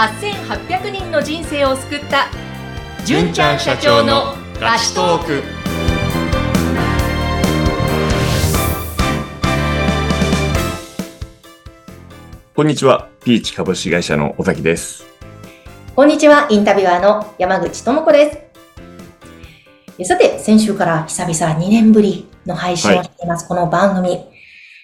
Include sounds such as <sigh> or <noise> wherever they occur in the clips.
8800人の人生を救った純ちゃん社長のラストークこんにちは。ピーチ株式会社の尾崎です。こんにちは、インタビュアーの山口智子です。えさて、先週から久々2年ぶりの配信をしています、この番組。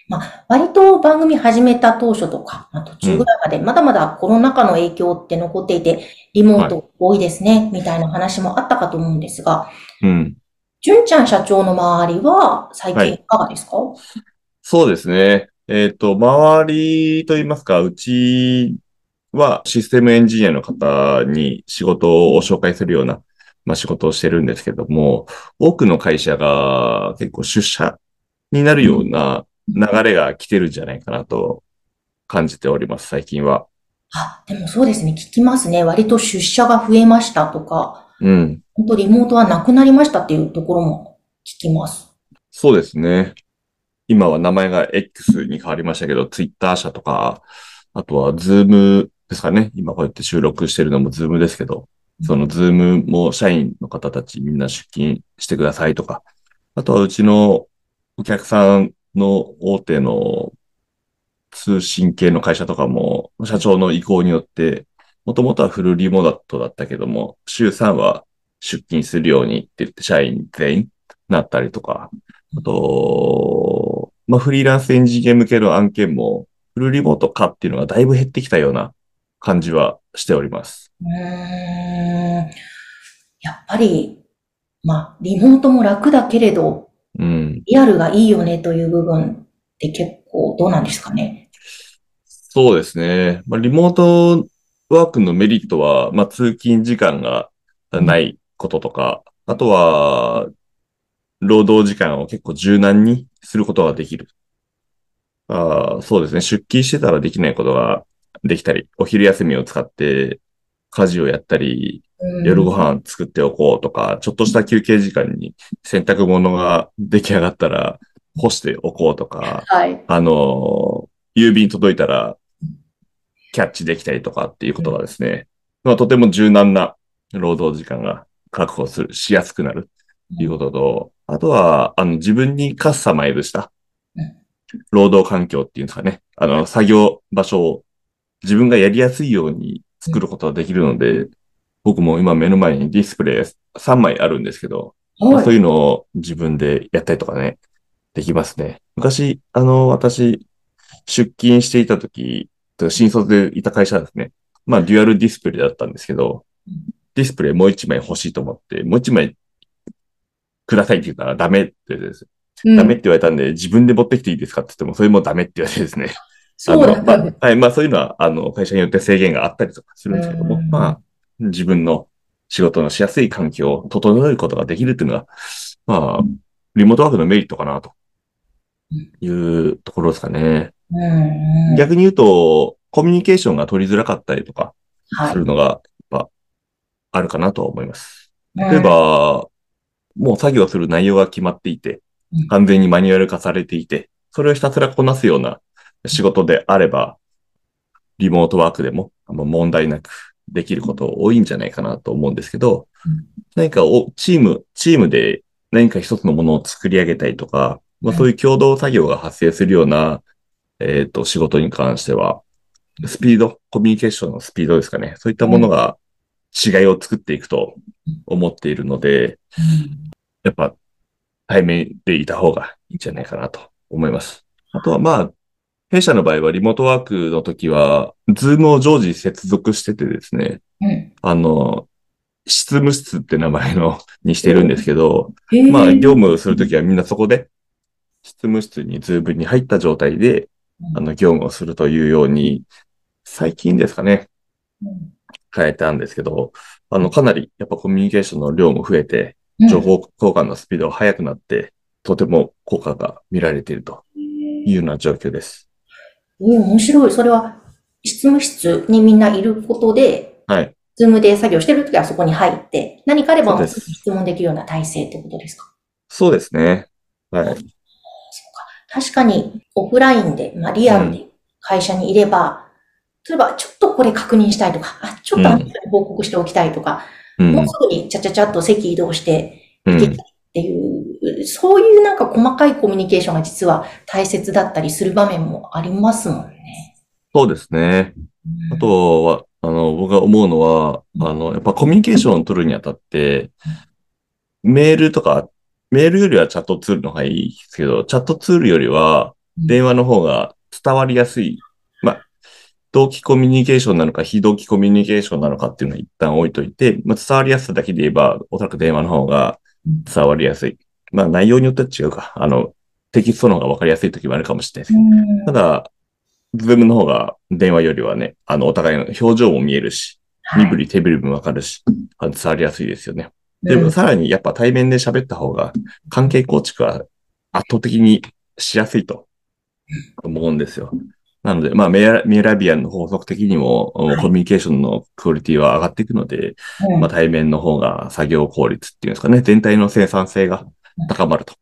まあ、割と番組始めた当初とか、まあ、途中ぐらいまで、まだまだコロナ禍の影響って残っていて、リモート多いですね、みたいな話もあったかと思うんですが、うん。純ちゃん社長の周りは最近いかがですか、そうですね。えっ、と、周りといいますか、うちはシステムエンジニアの方に仕事を紹介するような、まあ、仕事をしてるんですけども、多くの会社が結構出社になるような流れが来てるんじゃないかなと感じております、最近は。あ、でもそうですね、聞きますね。割と出社が増えましたとか、うん。本当リモートはなくなりましたっていうところも聞きます。そうですね。今は名前が X に変わりましたけど、Twitter 社とか、あとは Zoom ですかね。今こうやって収録してるのも Zoom ですけど、その Zoom も社員の方たちみんな出勤してくださいとか、あとはうちのお客さんの大手の通信系の会社とかも、社長の意向によって、もともとはフルリモートだったけども、週3は出勤するようにって言って社員全員なったりとか、あと、まあ、フリーランスエンジニア向けの案件も、フルリモート化っていうのがだいぶ減ってきたような感じはしております。うんやっぱり、まあ、リモートも楽だけれど、うん。リアルがいいよねという部分って結構どうなんですかね？そうですね。まあ、リモートワークのメリットは、まあ、通勤時間がないこととか、あとは、労働時間を結構柔軟にすることができる。あーそうですね。出勤してたらできないことができたり、お昼休みを使って家事をやったり、うん夜ご飯作っておこうとか、ちょっとした休憩時間に洗濯物が出来上がったら干しておこうとか、はい。あの、郵便届いたらキャッチできたりとかっていうことがですね、まあ、とても柔軟な労働時間が確保する、しやすくなるということと、あとは、あの、自分にカスタマイズしたうん労働環境っていうんですかね。あの、作業場所を自分がやりやすいように作ることができるので、僕も今目の前にディスプレイ3枚あるんですけど、まあはい。そういうのを自分でやったりとかね、できますね。昔、あの、私、出勤していた時、新卒でいた会社はですね、まあ、デュアルディスプレイだったんですけどうん、ディスプレイもう一枚欲しいと思って、もう一枚くださいって言ったらダメって言われてです、うんダメって言われたんで、自分で持ってきていいですかって言っても、それもダメって言われてですね。そうだね。あはい、まあそういうのは、あの、会社によって制限があったりとかするんですけども、うんまあ、自分の仕事のしやすい環境を整えることができるっていうのが、まあ、リモートワークのメリットかな、というところですかね。逆に言うと、コミュニケーションが取りづらかったりとかはいするのが、やっぱ、あるかなとは思います。うん例えば、もう作業する内容が決まっていてうん、完全にマニュアル化されていて、それをひたすらこなすような仕事であれば、リモートワークでも問題なくできること多いんじゃないかなと思うんですけどうん、何かおチーム、チームで何か一つのものを作り上げたりとか、まあ、そういう共同作業が発生するような、えっと、仕事に関しては、スピード、コミュニケーションのスピードですかね。そういったものが違いを作っていくと思っているので、やっぱ対面でいた方がいいんじゃないかなと思います。あとはまあ、弊社の場合はリモートワークの時は、ズームを常時接続しててですね、うん。あの、執務室って名前の <laughs> にしてるんですけど、へー。まあ、業務をするときはみんなそこで、執務室に Zoom に入った状態で、あの、業務をするというように、最近ですかね、うん。変えたんですけど、あの、かなりやっぱコミュニケーションの量も増えて、うん。情報交換のスピードが速くなって、とても効果が見られているというような状況です。えー面白い。それは、執務室にみんないることで、はい。 Zoom で作業してるときはそこに入って、何かあれば質問できるような体制ってことですか？そうですね。はい。確かに、オフラインで、まあ、リアルで会社にいれば、例えばちょっとこれ確認したいとか、あ、ちょっと報告しておきたいとか、うんもうすぐにちゃちゃちゃっと席移動してうんいけたりっていう、そういうなんか細かいコミュニケーションが実は大切だったりする場面もありますもんね。そうですね。あとは、あの、僕が思うのは、あの、やっぱコミュニケーションを取るにあたって、メールとか、メールよりはチャットツールの方がいいですけど、チャットツールよりはうん電話の方が伝わりやすい。まあ、同期コミュニケーションなのか、非同期コミュニケーションなのかっていうのは一旦置いといて、まあ、伝わりやすさだけで言えば、おそらく電話の方が伝わりやすい。まあ、内容によっては違うか。あの、テキストの方が分かりやすい時もあるかもしれないですけどうんただ、ズームの方が電話よりはね、あの、お互いの表情も見えるし、はい身振り手振りもわかるし、あの伝わりやすいですよね。でもうんさらにやっぱ対面で喋った方が関係構築は圧倒的にしやすいと思うんですよ。なので、まあメラメラビアンの法則的にも、はいコミュニケーションのクオリティは上がっていくので、うんまあ対面の方が作業効率っていうんですかね、全体の生産性が高まると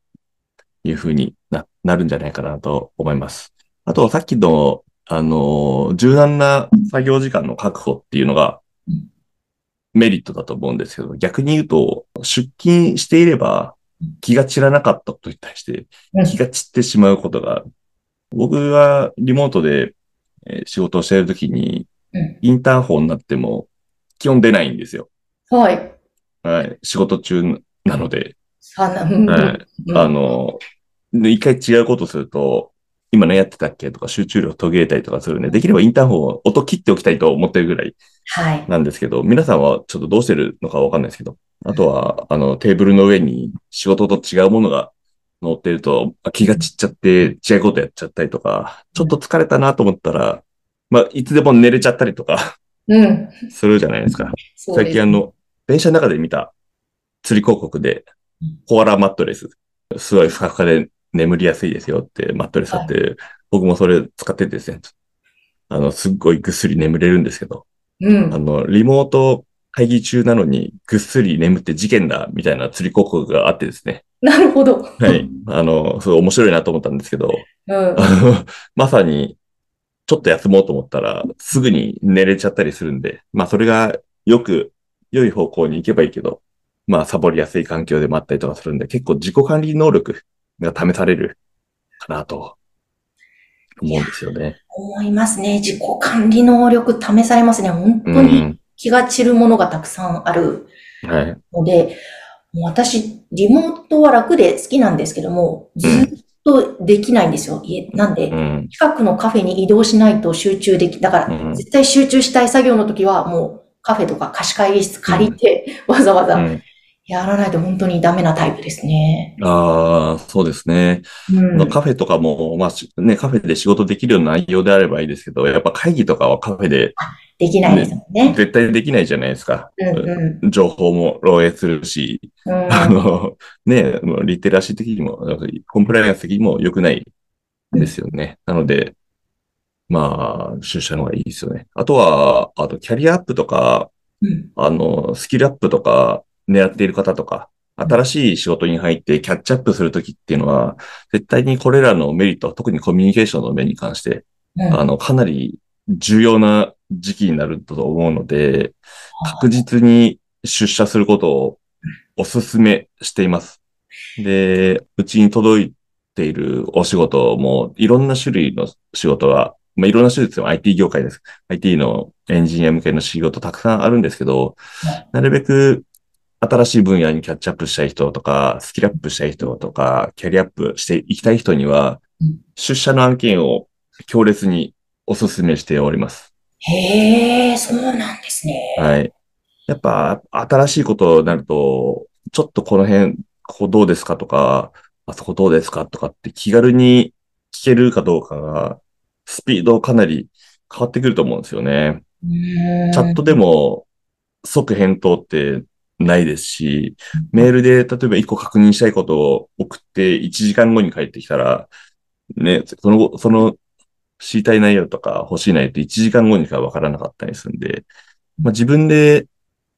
いうふうにななるんじゃないかなと思います。あとはさっきの、あの、柔軟な作業時間の確保っていうのがうんメリットだと思うんですけど、逆に言うと、出勤していれば気が散らなかったことに対してうん気が散ってしまうことがある。僕がリモートでえー仕事をしているときに、うんインターホンになっても基本出ないんですよ。はい。はい。仕事中なので。はい。うんあの、で一回違うことすると、今何やってたっけとか集中力途切れたりとかするんで、できればインターホンを音切っておきたいと思ってるぐらいはい。なんですけど、皆さんはちょっとどうしてるのかわかんないですけど、あとは、あの、テーブルの上に仕事と違うものが乗ってると、あ気が散っちゃって違うことやっちゃったりとか、ちょっと疲れたなと思ったら、まあ、いつでも寝れちゃったりとかうん。するじゃないですか。す最近あの、電車の中で見た釣り広告でうん、コアラマットレス、すごいふかふかで眠りやすいですよってマットレスあって、僕もそれ使っててですね、あの、すっごいぐっすり眠れるんですけど、うんあ。の、リモート会議中なのにぐっすり眠って事件だみたいな釣り広告があってですね、なるほど。はい。あの、すごい面白いなと思ったんですけど、うん。あ <laughs> のまさに、ちょっと休もうと思ったら、すぐに寝れちゃったりするんで、まあそれがよく、良い方向に行けばいいけど、まあサボりやすい環境でもあったりとかするんで、結構自己管理能力が試されるかなと思うんですよね。思いますね。自己管理能力試されますね。本当うにん。気が散るものがたくさんあるはい。ので、もう私、リモートは楽で好きなんですけども、ずっとできないんですよ。家なんでう、ん。近くのカフェに移動しないと集中でき、だから、うん絶対集中したい作業の時は、もうカフェとか貸し会議室借りて、わざわざうんやらないと本当にダメなタイプですね。ああ、そうですね。うん。カフェとかも、まあしね、カフェで仕事できるような内容であればいいですけど、やっぱ会議とかはカフェでできないですもんね。絶対できないじゃないですか。うんう情報も漏洩するし、ん。うんあの、ね、リテラシー的にも、コンプライアンス的にも良くないんですよね。なので、まあ、出社の方がいいですよね。あとは、あと、キャリアアップとか、うんあの、スキルアップとか、狙っている方とか、新しい仕事に入ってキャッチアップするときっていうのは、絶対にこれらのメリット、特にコミュニケーションの面に関して、うんあの、かなり重要な時期になると思うので、確実に出社することをお勧めしています。で、うちに届いているお仕事も、いろんな種類の仕事が、まあ、いろんな種類ですよ。IT 業界です。IT のエンジニア向けの仕事たくさんあるんですけど、なるべく新しい分野にキャッチアップしたい人とか、スキルアップしたい人とか、キャリアアップしていきたい人にはうん、出社の案件を強烈にお勧めしております。へえ、そうなんですね。はい。やっぱ、新しいことになると、ちょっとこの辺、ここどうですかとか、あそこどうですかとかって気軽に聞けるかどうかが、スピードかなり変わってくると思うんですよね。チャットでも即返答ってないですし、メールで例えば1個確認したいことを送って1時間後に帰ってきたら、ね、その、その知りたい内容とか欲しい内容って1時間後にしかわからなかったりするんで、まあ、自分で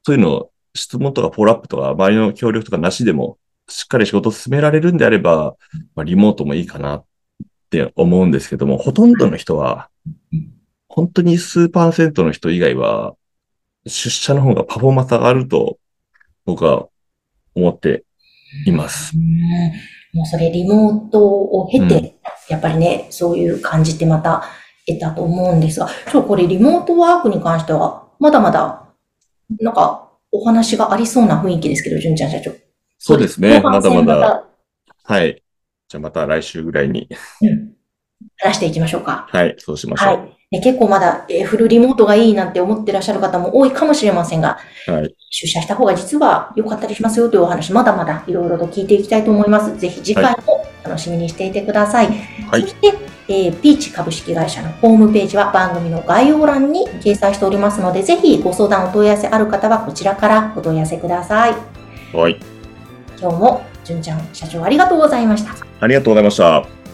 そういうのを質問とかフォローアップとか周りの協力とかなしでもしっかり仕事を進められるんであれば、まあ、リモートもいいかなって思うんですけども、ほとんどの人は本当に数パーセントの人以外は、出社の方がパフォーマンス上がると、僕は思っています。うんもうそれリモートを経て、うんやっぱりね、そういう感じってまた得たと思うんですが、ちょ、これリモートワークに関しては、まだまだ、なんか、お話がありそうな雰囲気ですけど、純ちゃん社長。そうですね。まだま戦だ。はい。じゃあまた来週ぐらいに。うん。話していきましょうか。はい。そうしましょう。はい。ね結構まだ、えーフルリモートがいいなんて思ってらっしゃる方も多いかもしれませんが、はい。出社した方が実は良かったりしますよというお話、まだまだいろいろと聞いていきたいと思います。ぜひ次回も楽しみにしていてください。はいそして、えーピーチ株式会社のホームページは番組の概要欄に掲載しておりますので、ぜひご相談お問い合わせある方はこちらからお問い合わせください。はい。今日も、純ちゃん社長ありがとうございました。ありがとうございました。